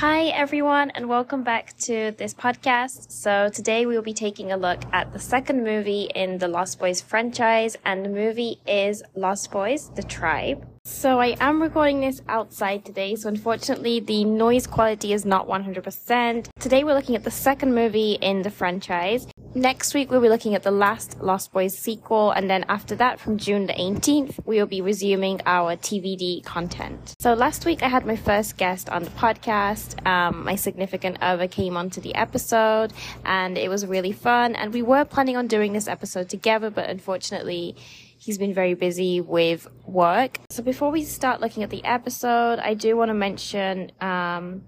Hi, everyone, and welcome back to this podcast. So, today we will be taking a look at the second movie in the Lost Boys franchise, and the movie is Lost Boys The Tribe. So, I am recording this outside today, so unfortunately, the noise quality is not 100%. Today, we're looking at the second movie in the franchise, Next week, we'll be looking at the last Lost Boys sequel, and then after that, from June the 18th, we will be resuming our TVD content. So last week, I had my first guest on the podcast. Um, my significant other came onto the episode, and it was really fun. And we were planning on doing this episode together, but unfortunately, he's been very busy with work. So before we start looking at the episode, I do want to mention. Um,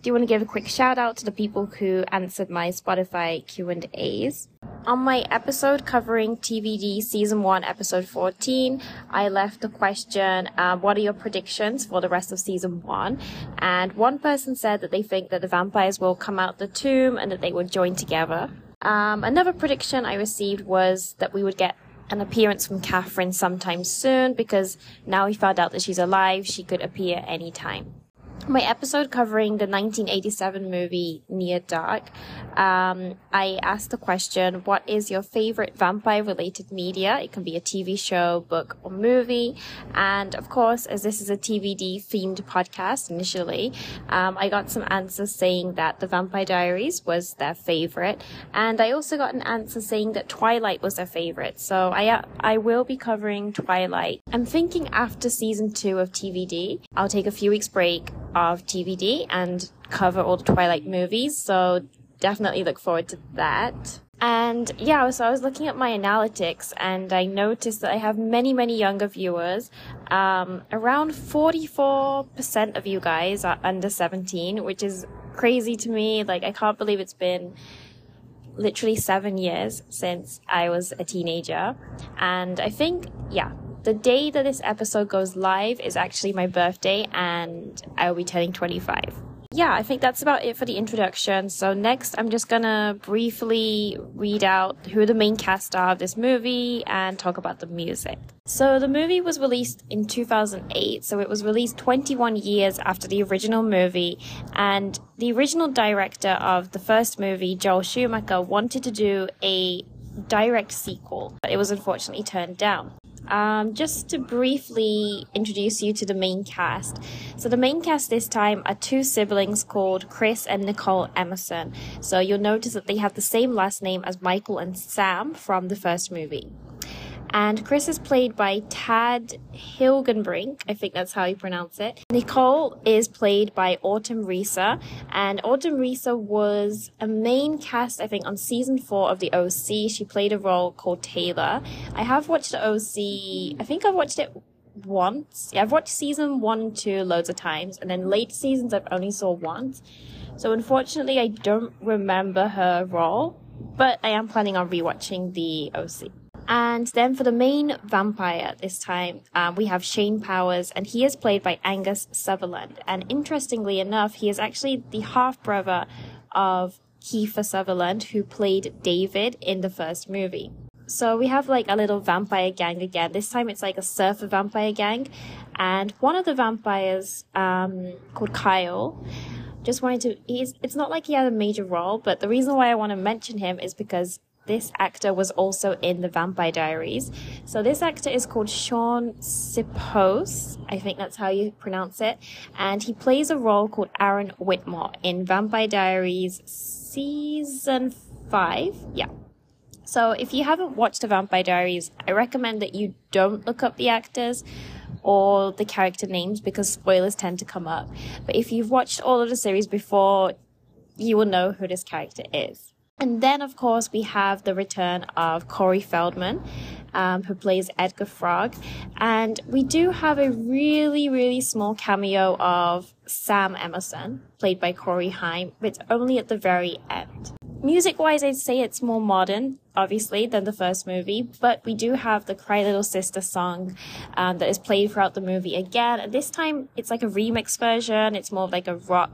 do want to give a quick shout out to the people who answered my Spotify Q&As. On my episode covering TVD season 1 episode 14, I left the question, uh, what are your predictions for the rest of season 1? And one person said that they think that the vampires will come out the tomb and that they would join together. Um, another prediction I received was that we would get an appearance from Catherine sometime soon because now we found out that she's alive, she could appear anytime my episode covering the 1987 movie Near Dark, um, I asked the question, what is your favorite vampire related media? It can be a TV show, book, or movie. And of course, as this is a TVD themed podcast initially, um, I got some answers saying that The Vampire Diaries was their favorite. And I also got an answer saying that Twilight was their favorite. So I, I will be covering Twilight. I'm thinking after season two of TVD, I'll take a few weeks break of TVD and cover all the Twilight movies. So definitely look forward to that. And yeah, so I was looking at my analytics and I noticed that I have many, many younger viewers. Um, around 44% of you guys are under 17, which is crazy to me. Like, I can't believe it's been literally seven years since I was a teenager. And I think, yeah, the day that this episode goes live is actually my birthday and I will be turning 25. Yeah, I think that's about it for the introduction. So next, I'm just gonna briefly read out who the main cast are of this movie and talk about the music. So the movie was released in 2008, so it was released 21 years after the original movie, and the original director of the first movie, Joel Schumacher, wanted to do a direct sequel, but it was unfortunately turned down. Um, just to briefly introduce you to the main cast. So, the main cast this time are two siblings called Chris and Nicole Emerson. So, you'll notice that they have the same last name as Michael and Sam from the first movie. And Chris is played by Tad Hilgenbrink. I think that's how you pronounce it. Nicole is played by Autumn Reeser. And Autumn Reeser was a main cast, I think, on season four of The OC. She played a role called Taylor. I have watched The OC, I think I've watched it once. Yeah, I've watched season one and two loads of times. And then late seasons I've only saw once. So unfortunately, I don't remember her role. But I am planning on rewatching The OC. And then for the main vampire this time, um, we have Shane Powers, and he is played by Angus Sutherland. And interestingly enough, he is actually the half brother of Kiefer Sutherland, who played David in the first movie. So we have like a little vampire gang again. This time it's like a surfer vampire gang. And one of the vampires, um, called Kyle, just wanted to, he's, it's not like he had a major role, but the reason why I want to mention him is because this actor was also in the Vampire Diaries. So this actor is called Sean Sipos. I think that's how you pronounce it. And he plays a role called Aaron Whitmore in Vampire Diaries season five. Yeah. So if you haven't watched the Vampire Diaries, I recommend that you don't look up the actors or the character names because spoilers tend to come up. But if you've watched all of the series before, you will know who this character is. And then, of course, we have the return of Corey Feldman, um, who plays Edgar Frog. And we do have a really, really small cameo of Sam Emerson, played by Corey Haim, but it's only at the very end. Music wise, I'd say it's more modern, obviously, than the first movie, but we do have the Cry Little Sister song um, that is played throughout the movie again. And this time, it's like a remix version, it's more like a rock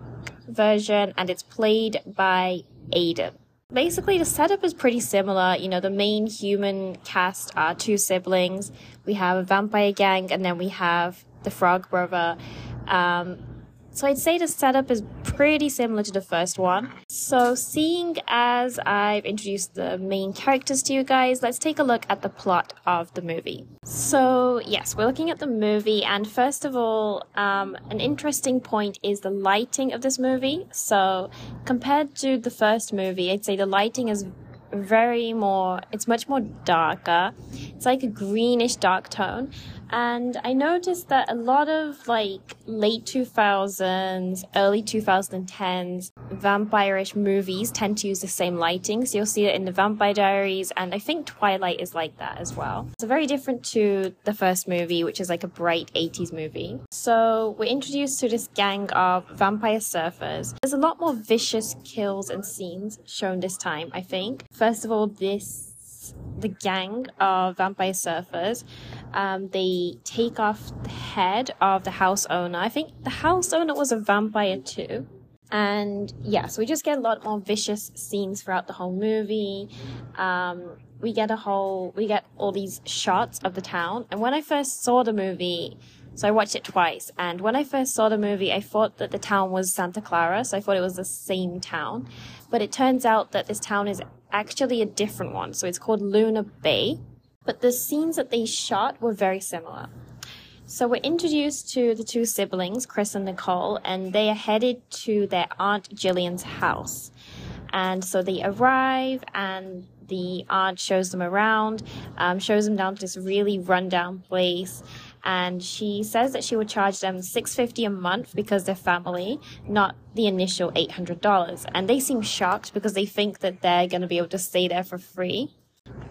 version, and it's played by Aiden basically the setup is pretty similar. You know, the main human cast are two siblings. We have a vampire gang, and then we have the frog brother. Um, So I'd say the setup is pretty similar to the first one. So seeing as I've introduced the main characters to you guys, let's take a look at the plot of the movie. So yes, we're looking at the movie and first of all, um, an interesting point is the lighting of this movie. So compared to the first movie, I'd say the lighting is very more, it's much more darker. It's like a greenish dark tone. And I noticed that a lot of like late 2000s, early 2010s vampire-ish movies tend to use the same lighting. So you'll see it in the Vampire Diaries, and I think Twilight is like that as well. So very different to the first movie, which is like a bright 80s movie. So we're introduced to this gang of vampire surfers. There's a lot more vicious kills and scenes shown this time, I think. First of all, this the gang of vampire surfers. Um, they take off the head of the house owner. I think the house owner was a vampire too. And yeah, so we just get a lot more vicious scenes throughout the whole movie. Um, we get a whole, we get all these shots of the town. And when I first saw the movie, so I watched it twice. And when I first saw the movie, I thought that the town was Santa Carla. So I thought it was the same town. But it turns out that this town is actually a different one. So it's called Luna Bay. But the scenes that they shot were very similar. So we're introduced to the two siblings, Chris and Nicole, and they are headed to their Aunt Jillian's house. And so they arrive, and the aunt shows them around, um, shows them down to this really rundown place. And she says that she would charge them six fifty a month because they're family, not the initial eight hundred dollars. And they seem shocked because they think that they're going to be able to stay there for free.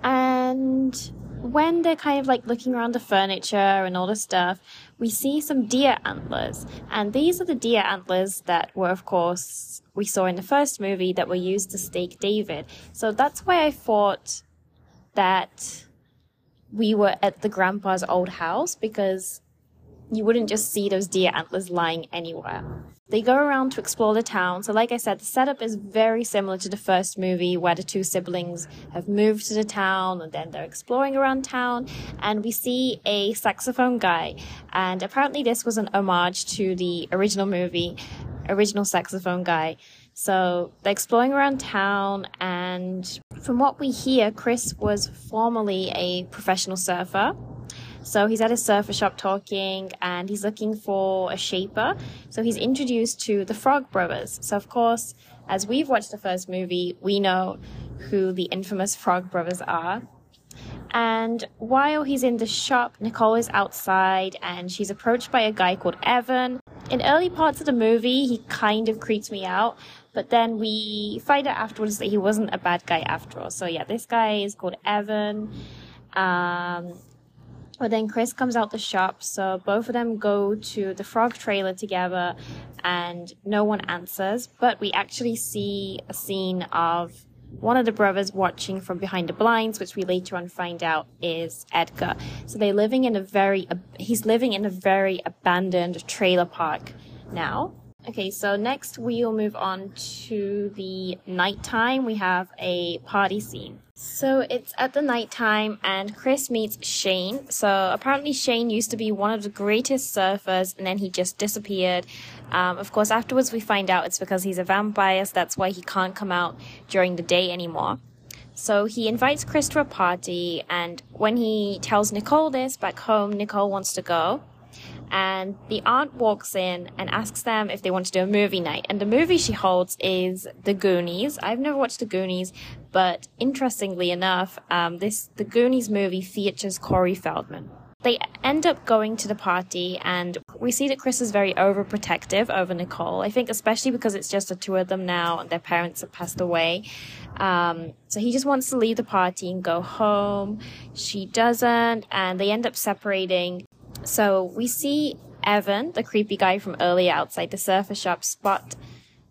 And when they're kind of like looking around the furniture and all the stuff, we see some deer antlers. And these are the deer antlers that were, of course, we saw in the first movie that were used to stake David. So that's why I thought that we were at the grandpa's old house because you wouldn't just see those deer antlers lying anywhere. They go around to explore the town. So, like I said, the setup is very similar to the first movie where the two siblings have moved to the town and then they're exploring around town. And we see a saxophone guy. And apparently, this was an homage to the original movie, original saxophone guy. So they're exploring around town, and from what we hear, Chris was formerly a professional surfer. So he's at a surfer shop talking and he's looking for a shaper. So he's introduced to the Frog Brothers. So, of course, as we've watched the first movie, we know who the infamous Frog Brothers are. And while he's in the shop, Nicole is outside and she's approached by a guy called Evan. In early parts of the movie, he kind of creeps me out, but then we find out afterwards that he wasn't a bad guy after all. So yeah, this guy is called Evan. Um, but then Chris comes out the shop, so both of them go to the frog trailer together, and no one answers. But we actually see a scene of one of the brothers watching from behind the blinds, which we later on find out is Edgar. So they're living in a very, he's living in a very abandoned trailer park now. Okay, so next we'll move on to the nighttime. We have a party scene. So it's at the nighttime and Chris meets Shane. So apparently Shane used to be one of the greatest surfers and then he just disappeared. Um, of course, afterwards we find out it's because he's a vampire, so that's why he can't come out during the day anymore. So he invites Chris to a party and when he tells Nicole this back home, Nicole wants to go and the aunt walks in and asks them if they want to do a movie night. And the movie she holds is The Goonies. I've never watched The Goonies, but interestingly enough, um, this The Goonies movie features Corey Feldman. They end up going to the party, and we see that Chris is very overprotective over Nicole. I think, especially because it's just the two of them now, and their parents have passed away. Um, so he just wants to leave the party and go home. She doesn't, and they end up separating. So we see Evan, the creepy guy from earlier outside the surfer shop, spot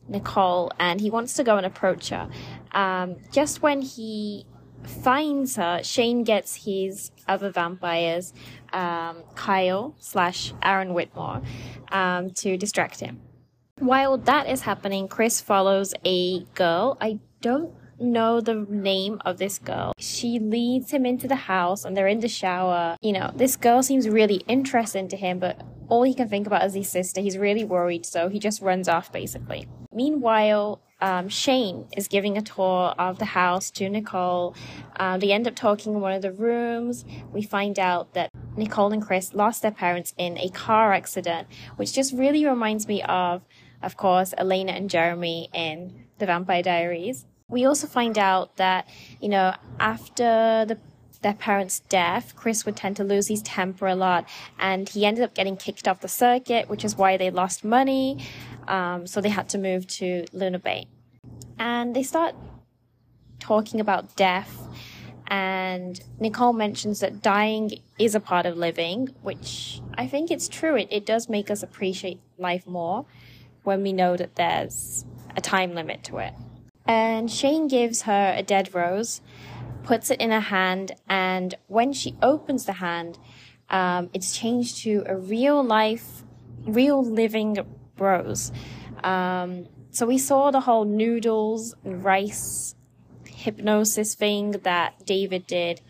Nicole and he wants to go and approach her. Um, just when he finds her, Shane gets his other vampires, um, Kyle slash Aaron Whitmore, um, to distract him. While that is happening, Chris follows a girl. I don't know the name of this girl. She leads him into the house and they're in the shower. You know, this girl seems really interesting to him, but all he can think about is his sister. He's really worried, so he just runs off basically. Meanwhile, um, Shane is giving a tour of the house to Nicole. Um, they end up talking in one of the rooms. We find out that Nicole and Chris lost their parents in a car accident, which just really reminds me of, of course, Elena and Jeremy in The Vampire Diaries. We also find out that, you know, after the their parents' death, Chris would tend to lose his temper a lot, and he ended up getting kicked off the circuit, which is why they lost money. Um, so they had to move to Luna Bay. And they start talking about death, and Nicole mentions that dying is a part of living, which I think it's true. It, it does make us appreciate life more when we know that there's a time limit to it. And Shane gives her a dead rose, puts it in her hand, and when she opens the hand, um, it's changed to a real life, real living rose. Um, so we saw the whole noodles and rice hypnosis thing that David did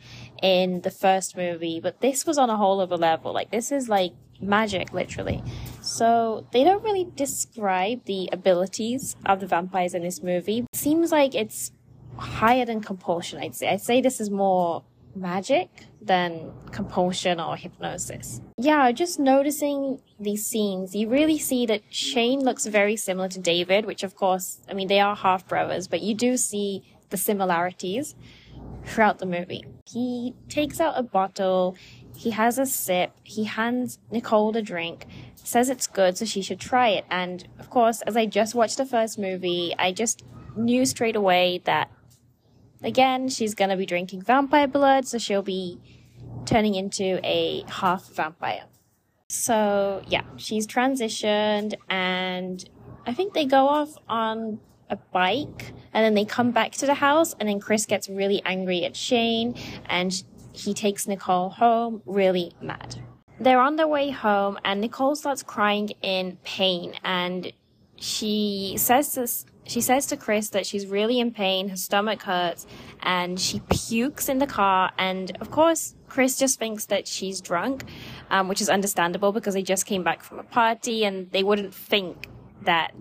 in the first movie, but this was on a whole other level. Like this is like magic, literally. So they don't really describe the abilities of the vampires in this movie. Seems like it's higher than compulsion, I'd say. I'd say this is more magic than compulsion or hypnosis. Yeah, just noticing these scenes, you really see that Shane looks very similar to David, which of course, I mean, they are half brothers, but you do see the similarities throughout the movie. He takes out a bottle, he has a sip, he hands Nicole the drink, says it's good, so she should try it. And of course, as I just watched the first movie, I just knew straight away that Mm-hmm. Again, she's gonna be drinking vampire blood, so she'll be turning into a half vampire. So, yeah, she's transitioned, and I think they go off on a bike, and then they come back to the house, and then Chris gets really angry at Shane, and he takes Nicole home, really mad. They're on their way home, and Nicole starts crying in pain, and she says this she says to Chris that she's really in pain, her stomach hurts, and she pukes in the car. And of course, Chris just thinks that she's drunk, um, which is understandable because they just came back from a party and they wouldn't think that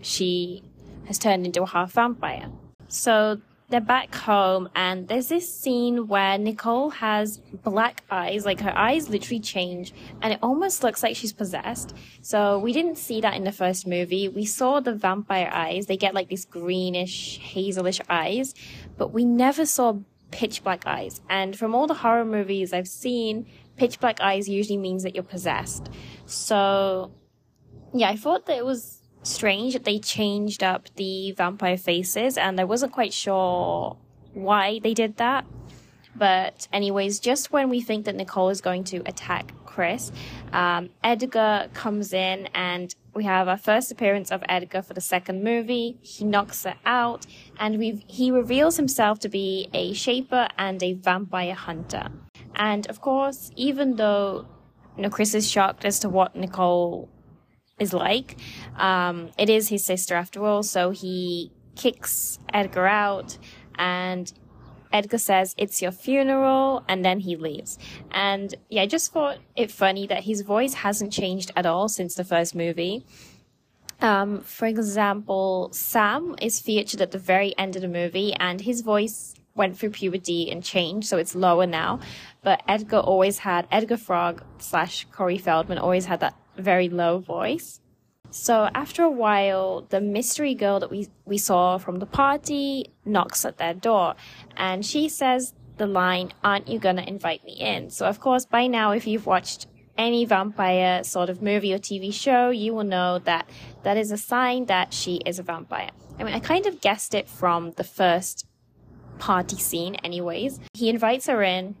she has turned into a half vampire. So they're back home and there's this scene where Nicole has black eyes, like her eyes literally change and it almost looks like she's possessed. So we didn't see that in the first movie. We saw the vampire eyes. They get like these greenish, hazelish eyes, but we never saw pitch black eyes. And from all the horror movies I've seen, pitch black eyes usually means that you're possessed. So yeah, I thought that it was strange that they changed up the vampire faces, and I wasn't quite sure why they did that. But, anyways, just when we think that Nicole is going to attack Chris, um, Edgar comes in, and we have our first appearance of Edgar for the second movie. He knocks her out, and he reveals himself to be a shaper and a vampire hunter. And of course, even though you know, Chris is shocked as to what Nicole is like. Um, it is his sister after all, so he kicks Edgar out and Edgar says, It's your funeral, and then he leaves. And yeah, I just thought it funny that his voice hasn't changed at all since the first movie. Um, for example, Sam is featured at the very end of the movie, and his voice went through puberty and changed, so it's lower now. But Edgar always had, Edgar Frog slash Corey Feldman always had that very low voice. So after a while, the mystery girl that we, we saw from the party knocks at their door and she says the line, aren't you gonna invite me in? So of course, by now, if you've watched any vampire sort of movie or TV show, you will know that that is a sign that she is a vampire. I mean, I kind of guessed it from the first party scene anyways. He invites her in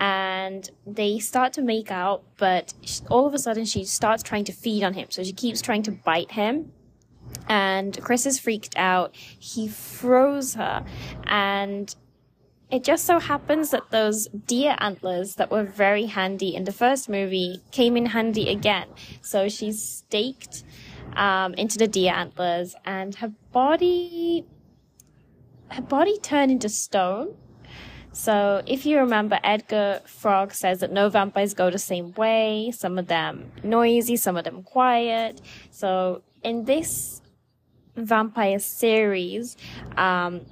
and they start to make out, but all of a sudden she starts trying to feed on him. So she keeps trying to bite him. And Chris is freaked out. He throws her. And it just so happens that those deer antlers that were very handy in the first movie came in handy again. So she's staked um, into the deer antlers, and her body, her body turned into stone So, if you remember, Edgar Frog says that no vampires go the same way. Some of them noisy, some of them quiet. So, in this vampire series, um,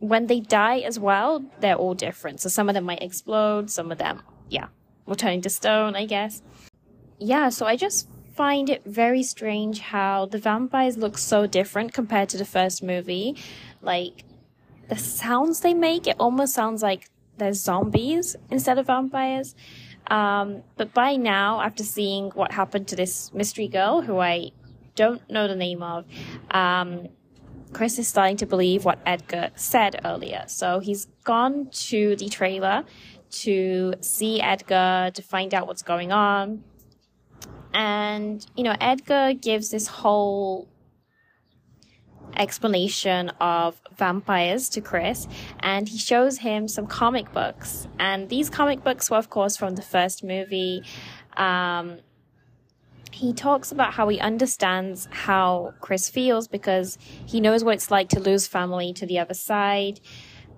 when they die as well, they're all different. So, some of them might explode, some of them, yeah, will turn into stone, I guess. Yeah, so I just find it very strange how the vampires look so different compared to the first movie. Like, the sounds they make, it almost sounds like they're zombies instead of vampires. Um, but by now, after seeing what happened to this mystery girl, who I don't know the name of, um, Chris is starting to believe what Edgar said earlier. So he's gone to the trailer to see Edgar, to find out what's going on. And, you know, Edgar gives this whole explanation of vampires to Chris, and he shows him some comic books. And these comic books were, of course, from the first movie. Um, he talks about how he understands how Chris feels because he knows what it's like to lose family to the other side.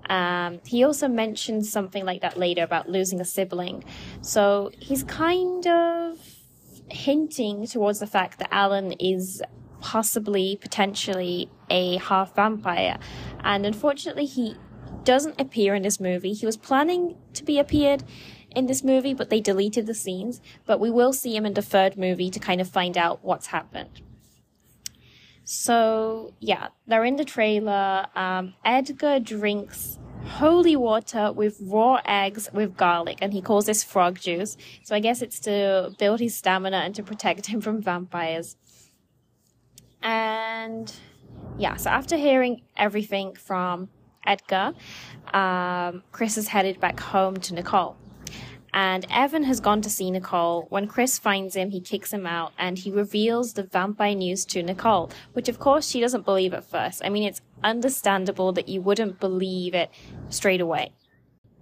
Um, he also mentions something like that later about losing a sibling. So he's kind of hinting towards the fact that Alan is possibly, potentially a half vampire. And unfortunately, he doesn't appear in this movie. He was planning to be appeared in this movie, but they deleted the scenes. But we will see him in the third movie to kind of find out what's happened. So, yeah, they're in the trailer. Um, Edgar drinks holy water with raw eggs with garlic, and he calls this frog juice. So, I guess it's to build his stamina and to protect him from vampires. And yeah, so after hearing everything from Edgar, um, Chris is headed back home to Nicole. And Evan has gone to see Nicole. When Chris finds him, he kicks him out and he reveals the vampire news to Nicole, which of course she doesn't believe at first. I mean, it's understandable that you wouldn't believe it straight away.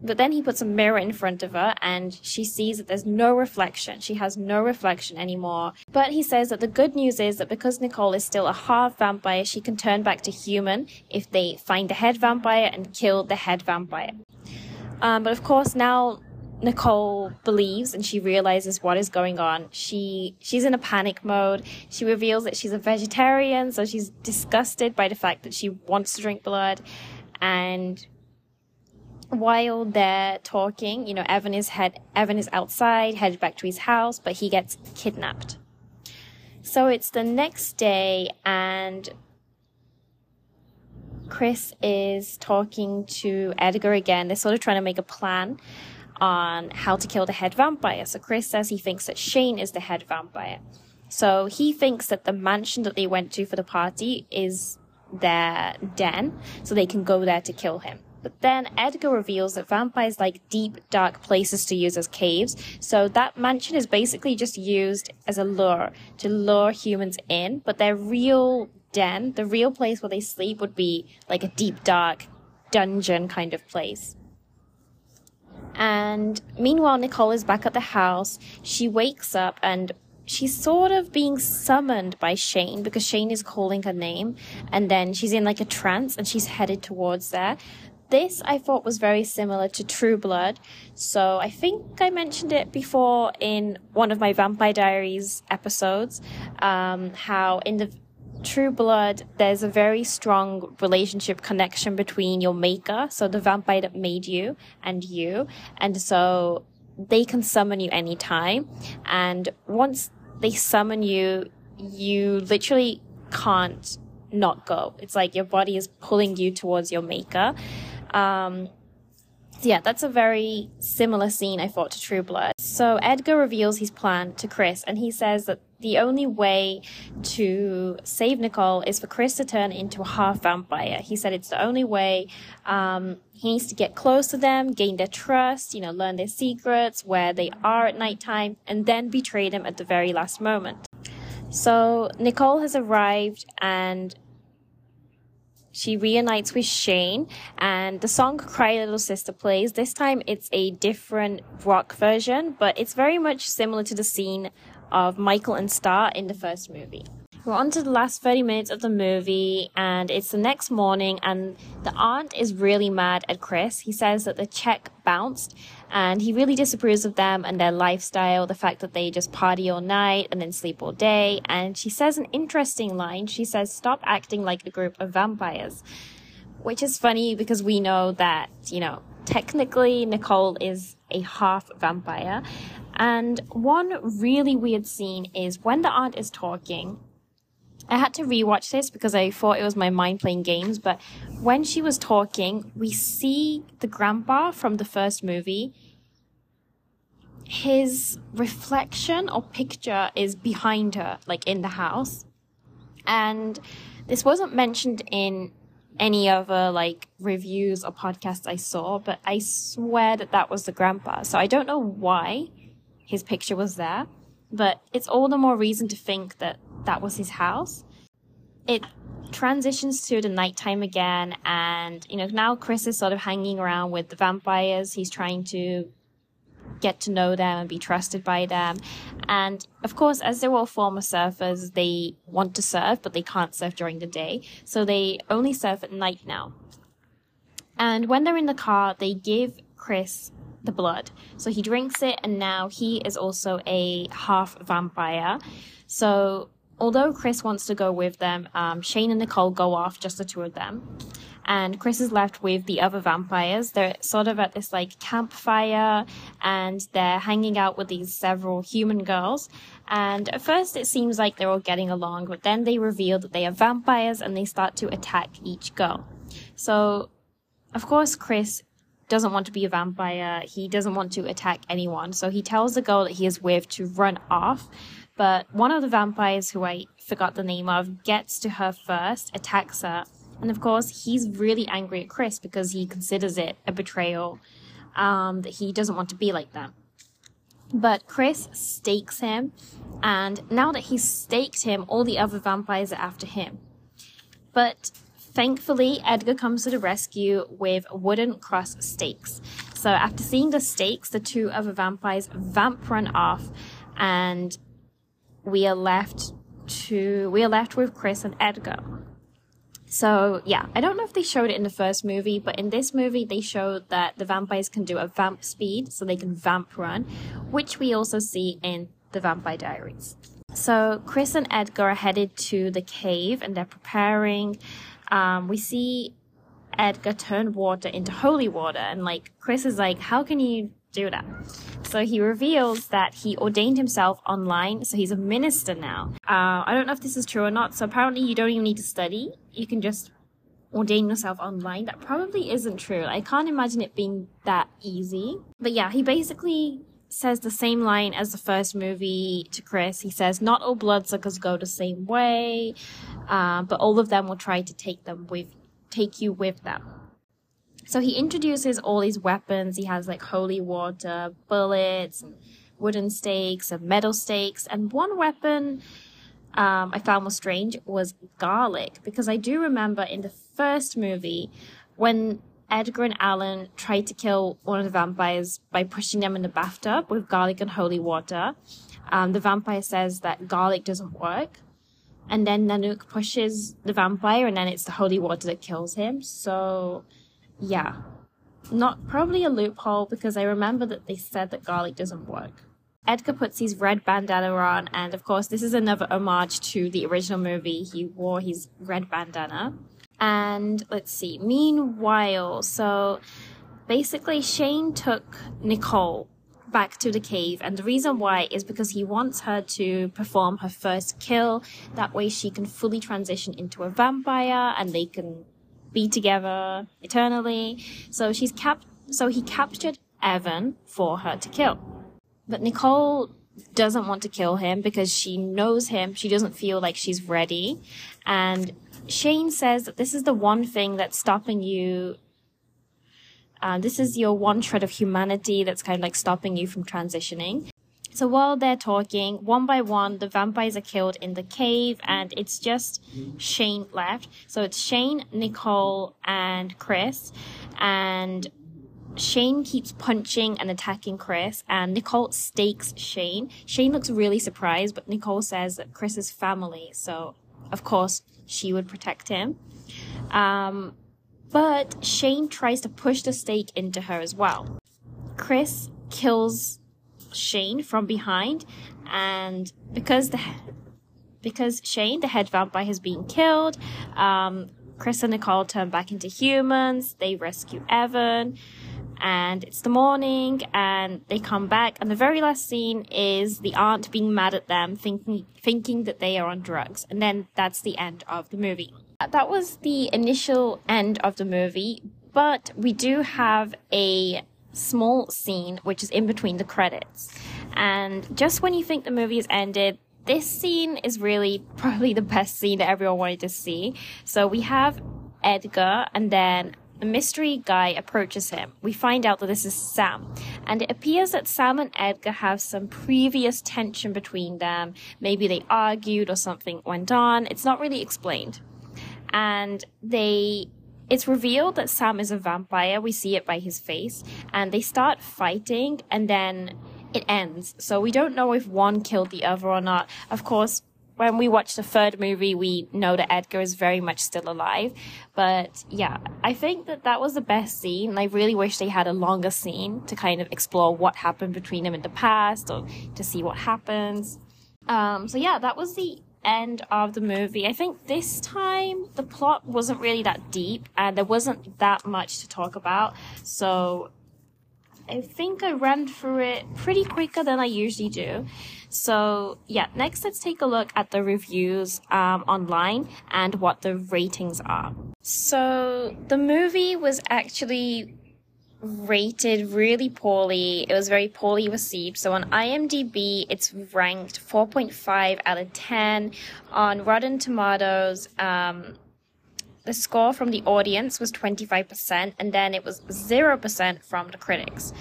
But then he puts a mirror in front of her and she sees that there's no reflection. She has no reflection anymore. But he says that the good news is that because Nicole is still a half vampire, she can turn back to human if they find the head vampire and kill the head vampire. Um, but of course, now Nicole believes and she realizes what is going on. She she's in a panic mode. She reveals that she's a vegetarian, so she's disgusted by the fact that she wants to drink blood and while they're talking, you know, Evan is head Evan is outside, headed back to his house, but he gets kidnapped. So it's the next day and Chris is talking to Edgar again. They're sort of trying to make a plan on how to kill the head vampire. So Chris says he thinks that Shane is the head vampire. So he thinks that the mansion that they went to for the party is their den, so they can go there to kill him. But then Edgar reveals that vampires like deep, dark places to use as caves. So that mansion is basically just used as a lure to lure humans in. But their real den, the real place where they sleep, would be like a deep, dark dungeon kind of place. And meanwhile, Nicole is back at the house. She wakes up and she's sort of being summoned by Shane because Shane is calling her name. And then she's in like a trance and she's headed towards there. This I thought was very similar to True Blood. So I think I mentioned it before in one of my Vampire Diaries episodes. Um, how in the True Blood, there's a very strong relationship connection between your maker, so the vampire that made you, and you. And so they can summon you anytime. And once they summon you, you literally can't not go. It's like your body is pulling you towards your maker. Um, yeah, that's a very similar scene, I thought, to True Blood. So Edgar reveals his plan to Chris, and he says that the only way to save Nicole is for Chris to turn into a half vampire. He said it's the only way. Um, he needs to get close to them, gain their trust, you know, learn their secrets, where they are at nighttime, and then betray them at the very last moment. So Nicole has arrived, and she reunites with Shane, and the song Cry Little Sister plays. This time it's a different rock version, but it's very much similar to the scene of Michael and Star in the first movie. We're on to the last 30 minutes of the movie, and it's the next morning, and the aunt is really mad at Chris. He says that the check bounced, and he really disapproves of them and their lifestyle, the fact that they just party all night and then sleep all day. And she says an interesting line. She says, Stop acting like a group of vampires. Which is funny because we know that, you know, technically Nicole is a half vampire. And one really weird scene is when the aunt is talking I had to rewatch this because I thought it was my mind playing games. But when she was talking, we see the grandpa from the first movie. His reflection or picture is behind her, like in the house. And this wasn't mentioned in any other like reviews or podcasts I saw, but I swear that that was the grandpa. So I don't know why his picture was there, but it's all the more reason to think that that was his house. It transitions to the nighttime again, and you know now Chris is sort of hanging around with the vampires. He's trying to get to know them and be trusted by them. And of course, as they're all former surfers, they want to surf, but they can't surf during the day. So they only surf at night now. And when they're in the car, they give Chris the blood. So he drinks it, and now he is also a half vampire. So although Chris wants to go with them, um, Shane and Nicole go off, just the two of them. And Chris is left with the other vampires. They're sort of at this like campfire and they're hanging out with these several human girls. And at first it seems like they're all getting along, but then they reveal that they are vampires and they start to attack each girl. So, of course, Chris doesn't want to be a vampire. He doesn't want to attack anyone. So he tells the girl that he is with to run off. But one of the vampires, who I forgot the name of, gets to her first, attacks her. And of course, he's really angry at Chris because he considers it a betrayal, um, that he doesn't want to be like them. But Chris stakes him, and now that he's staked him, all the other vampires are after him. But thankfully, Edgar comes to the rescue with wooden cross stakes. So after seeing the stakes, the two other vampires vamp run off, and we are left to we are left with Chris and Edgar. So yeah, I don't know if they showed it in the first movie, but in this movie they showed that the vampires can do a vamp speed, so they can vamp run, which we also see in the Vampire Diaries. So Chris and Edgar are headed to the cave and they're preparing. Um, we see Edgar turn water into holy water, and like Chris is like, "How can you do that. So he reveals that he ordained himself online, so he's a minister now. Uh, I don't know if this is true or not. So apparently, you don't even need to study; you can just ordain yourself online. That probably isn't true. I can't imagine it being that easy. But yeah, he basically says the same line as the first movie to Chris. He says, "Not all bloodsuckers go the same way, uh, but all of them will try to take them with, take you with them." So he introduces all these weapons. He has like holy water, bullets, wooden stakes, and metal stakes. And one weapon um, I found was strange was garlic because I do remember in the first movie when Edgar and Alan tried to kill one of the vampires by pushing them in the bathtub with garlic and holy water. Um, the vampire says that garlic doesn't work. And then Nanook pushes the vampire, and then it's the holy water that kills him. So yeah. Not probably a loophole because I remember that they said that garlic doesn't work. Edgar puts his red bandana on, and of course, this is another homage to the original movie. He wore his red bandana. And let's see, meanwhile, so basically, Shane took Nicole back to the cave, and the reason why is because he wants her to perform her first kill. That way, she can fully transition into a vampire and they can be together eternally. So she's cap so he captured Evan for her to kill. But Nicole doesn't want to kill him because she knows him. She doesn't feel like she's ready. And Shane says that this is the one thing that's stopping you. Uh, this is your one shred of humanity that's kind of like stopping you from transitioning. So while they're talking, one by one, the vampires are killed in the cave, and it's just Shane left. So it's Shane, Nicole, and Chris. And Shane keeps punching and attacking Chris, and Nicole stakes Shane. Shane looks really surprised, but Nicole says that Chris is family, so of course she would protect him. Um, but Shane tries to push the stake into her as well. Chris kills Shane from behind, and because the because Shane, the head vampire, has been killed, um, Chris and Nicole turn back into humans. They rescue Evan, and it's the morning, and they come back. And the very last scene is the aunt being mad at them, thinking thinking that they are on drugs, and then that's the end of the movie. That was the initial end of the movie, but we do have a small scene which is in between the credits. And just when you think the movie has ended, this scene is really probably the best scene that everyone wanted to see. So we have Edgar and then a mystery guy approaches him. We find out that this is Sam. And it appears that Sam and Edgar have some previous tension between them. Maybe they argued or something went on. It's not really explained. And they it's revealed that Sam is a vampire. We see it by his face. And they start fighting and then it ends. So we don't know if one killed the other or not. Of course, when we watch the third movie, we know that Edgar is very much still alive. But yeah, I think that that was the best scene. I really wish they had a longer scene to kind of explore what happened between them in the past or to see what happens. Um, so yeah, that was the end of the movie. I think this time the plot wasn't really that deep and there wasn't that much to talk about. So I think I ran through it pretty quicker than I usually do. So yeah, next let's take a look at the reviews um, online and what the ratings are. So the movie was actually rated really poorly. It was very poorly received. So on IMDb, it's ranked 4.5 out of 10. On Rotten Tomatoes, um, the score from the audience was 25%, and then it was 0% from the critics.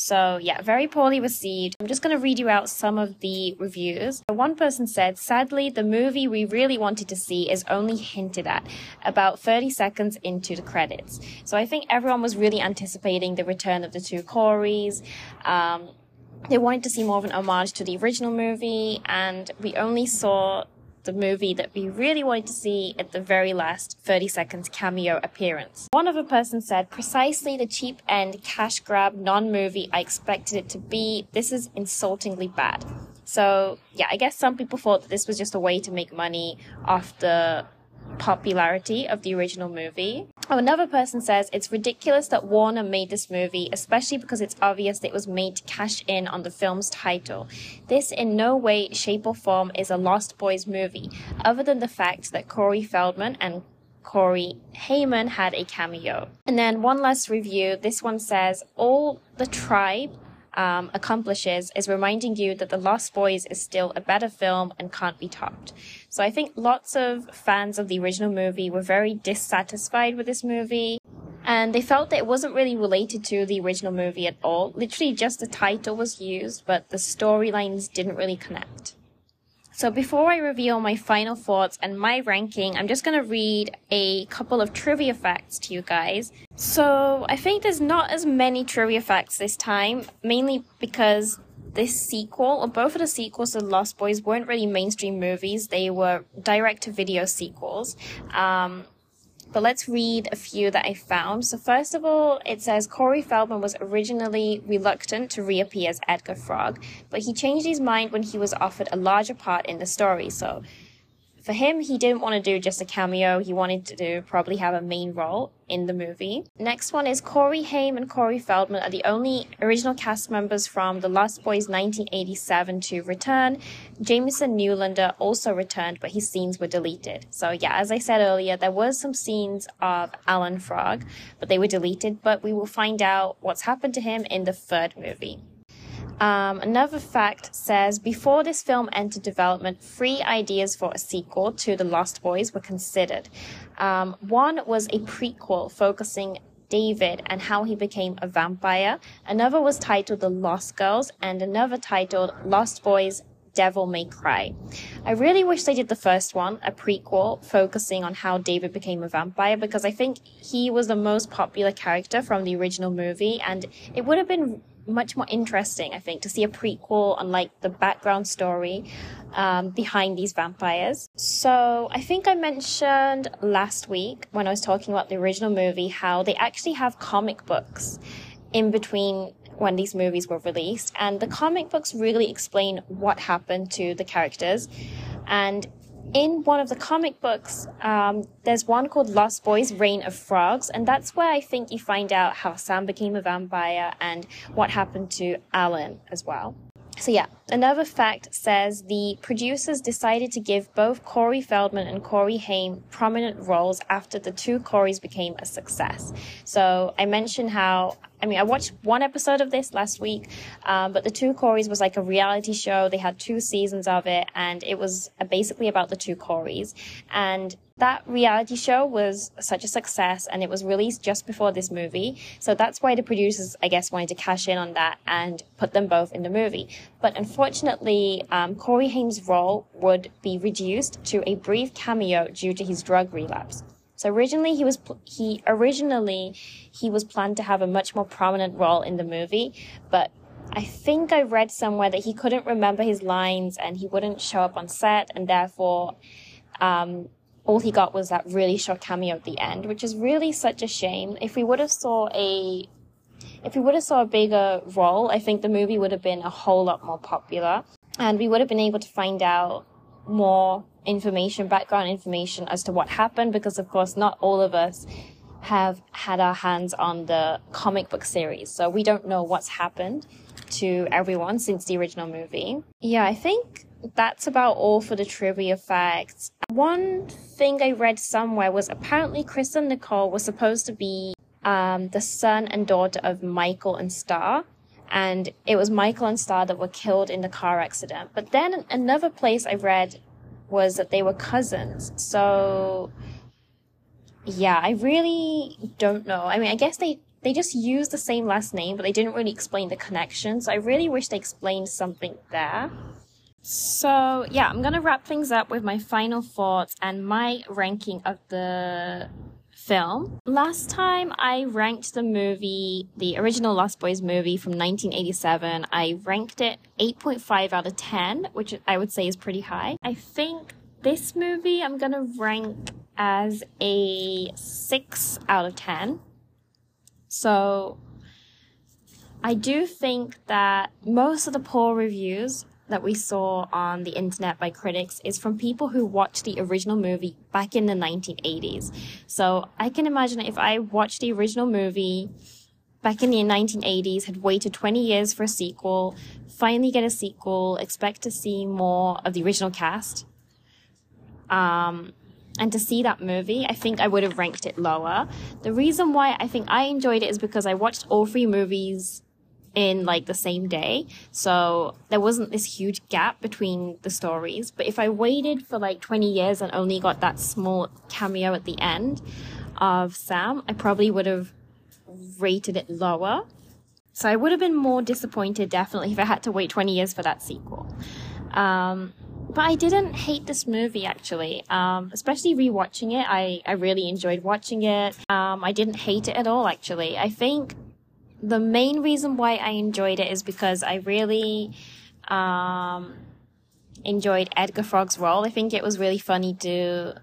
So, yeah, very poorly received. I'm just going to read you out some of the reviews. One person said, Sadly, the movie we really wanted to see is only hinted at about 30 seconds into the credits. So, I think everyone was really anticipating the return of the two Coreys. Um, they wanted to see more of an homage to the original movie, and we only saw the movie that we really wanted to see at the very last 30 seconds cameo appearance. One other person said, precisely the cheap end cash grab non movie I expected it to be. This is insultingly bad. So, yeah, I guess some people thought that this was just a way to make money off the popularity of the original movie. Oh, another person says it's ridiculous that Warner made this movie, especially because it's obvious that it was made to cash in on the film's title. This in no way, shape, or form is a Lost Boys movie, other than the fact that Corey Feldman and Corey Haim had a cameo. And then one last review. This one says, All the tribe um, accomplishes is reminding you that The Lost Boys is still a better film and can't be topped. So I think lots of fans of the original movie were very dissatisfied with this movie. And they felt that it wasn't really related to the original movie at all. Literally, just the title was used, but the storylines didn't really connect. So before I reveal my final thoughts and my ranking, I'm just going to read a couple of trivia facts to you guys. So I think there's not as many trivia facts this time, mainly because this sequel, or both of the sequels to Lost Boys, weren't really mainstream movies. They were direct to video sequels. Um, but let's read a few that I found. So first of all, it says Corey Feldman was originally reluctant to reappear as Edgar Frog, but he changed his mind when he was offered a larger part in the story. So for him, he didn't want to do just a cameo. He wanted to do, probably have a main role in the movie. Next one is Corey Haim and Corey Feldman are the only original cast members from The Lost Boys 1987 to return. Jamison Newlander also returned, but his scenes were deleted. So yeah, as I said earlier, there was some scenes of Alan Frog, but they were deleted. But we will find out what's happened to him in the third movie. Um, another fact says before this film entered development, three ideas for a sequel to The Lost Boys were considered. Um, one was a prequel focusing David and how he became a vampire. Another was titled The Lost Girls, and another titled Lost Boys Devil May Cry. I really wish they did the first one, a prequel focusing on how David became a vampire, because I think he was the most popular character from the original movie, and it would have been much more interesting, I think, to see a prequel on like the background story um, behind these vampires. So I think I mentioned last week when I was talking about the original movie how they actually have comic books in between when these movies were released, and the comic books really explain what happened to the characters. And in one of the comic books, um, there's one called Lost Boys Reign of Frogs, and that's where I think you find out how Sam became a vampire and what happened to Alan as well. So, yeah, another fact says the producers decided to give both Corey Feldman and Corey Haim prominent roles after the two Coreys became a success. So, I mentioned how I mean, I watched one episode of this last week, um, but the Two Coreys was like a reality show. They had two seasons of it, and it was basically about the two Coreys. And that reality show was such a success, and it was released just before this movie. So that's why the producers, I guess, wanted to cash in on that and put them both in the movie. But unfortunately, um, Corey Haim's role would be reduced to a brief cameo due to his drug relapse. So originally he was he originally he was planned to have a much more prominent role in the movie, but I think I read somewhere that he couldn't remember his lines and he wouldn't show up on set, and therefore, um, all he got was that really short cameo at the end, which is really such a shame. If we would have saw a if we would have saw a bigger role, I think the movie would have been a whole lot more popular, and we would have been able to find out more information, background information as to what happened, because of course, not all of us have had our hands on the comic book series. So we don't know what's happened to everyone since the original movie. Yeah, I think that's about all for the trivia facts. One thing I read somewhere was apparently Chris and Nicole were supposed to be um, the son and daughter of Michael and Star. And it was Michael and Star that were killed in the car accident. But then another place I read was that they were cousins. So, yeah, I really don't know. I mean, I guess they they just used the same last name, but they didn't really explain the connection. So I really wish they explained something there. So, yeah, I'm going to wrap things up with my final thoughts and my ranking of the film. Last time I ranked the movie, the original Lost Boys movie from 1987, I ranked it 8.5 out of 10, which I would say is pretty high. I think this movie I'm gonna rank as a 6 out of 10. So I do think that most of the poor reviews that we saw on the internet by critics is from people who watched the original movie back in the 1980s. So I can imagine if I watched the original movie back in the 1980s, had waited 20 years for a sequel, finally get a sequel, expect to see more of the original cast. Um, and to see that movie, I think I would have ranked it lower. The reason why I think I enjoyed it is because I watched all three movies in like the same day. So there wasn't this huge gap between the stories. But if I waited for like 20 years and only got that small cameo at the end of Sam, I probably would have rated it lower. So I would have been more disappointed definitely if I had to wait 20 years for that sequel. Um, but I didn't hate this movie actually. Um, especially rewatching it, I, I really enjoyed watching it. Um, I didn't hate it at all actually. I think the main reason why I enjoyed it is because I really um, enjoyed Edgar Frog's role. I think it was really funny to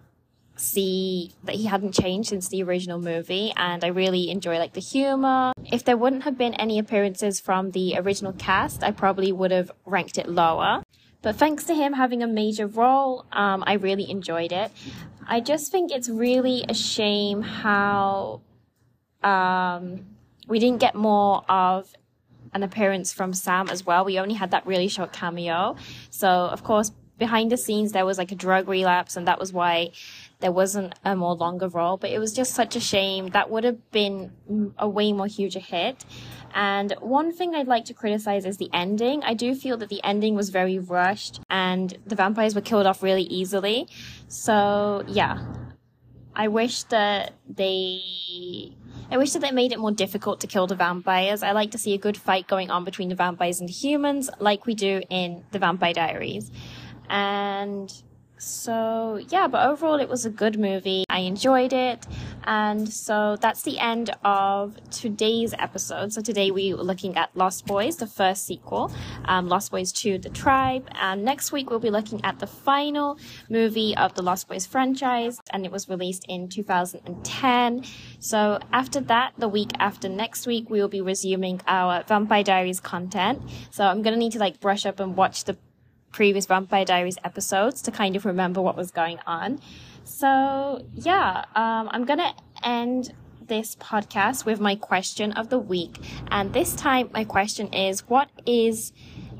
see that he hadn't changed since the original movie and I really enjoy like the humor. If there wouldn't have been any appearances from the original cast, I probably would have ranked it lower. But thanks to him having a major role, um, I really enjoyed it. I just think it's really a shame how um, we didn't get more of an appearance from Sam as well. We only had that really short cameo. So, of course, behind the scenes, there was like a drug relapse, and that was why there wasn't a more longer role. But it was just such a shame. That would have been a way more huge a hit. And one thing I'd like to criticize is the ending. I do feel that the ending was very rushed and the vampires were killed off really easily. So, yeah. I wish that they I wish that they made it more difficult to kill the vampires. I like to see a good fight going on between the vampires and humans, like we do in the Vampire Diaries. And so, yeah, but overall, it was a good movie. I enjoyed it. And so that's the end of today's episode. So today we were looking at Lost Boys, the first sequel, um, Lost Boys 2, The Tribe. And next week we'll be looking at the final movie of the Lost Boys franchise. And it was released in 2010. So after that, the week after next week, we will be resuming our Vampire Diaries content. So I'm to need to like brush up and watch the previous Vampire Diaries episodes to kind of remember what was going on. So, yeah, um, I'm going to end this podcast with my question of the week. And this time, my question is What is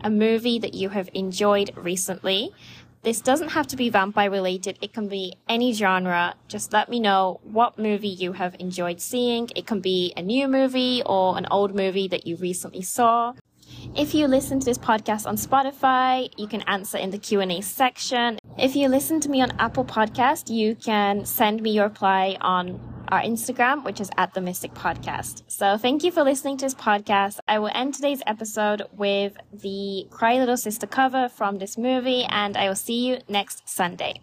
a movie that you have enjoyed recently? This doesn't have to be vampire related. It can be any genre. Just let me know what movie you have enjoyed seeing. It can be a new movie or an old movie that you recently saw. If you listen to this podcast on Spotify, you can answer in the Q&A section. If you listen to me on Apple Podcast, you can send me your reply on our Instagram, which is at the Mystic Podcast. So thank you for listening to this podcast. I will end today's episode with the Cry Little Sister cover from this movie, and I will see you next Sunday.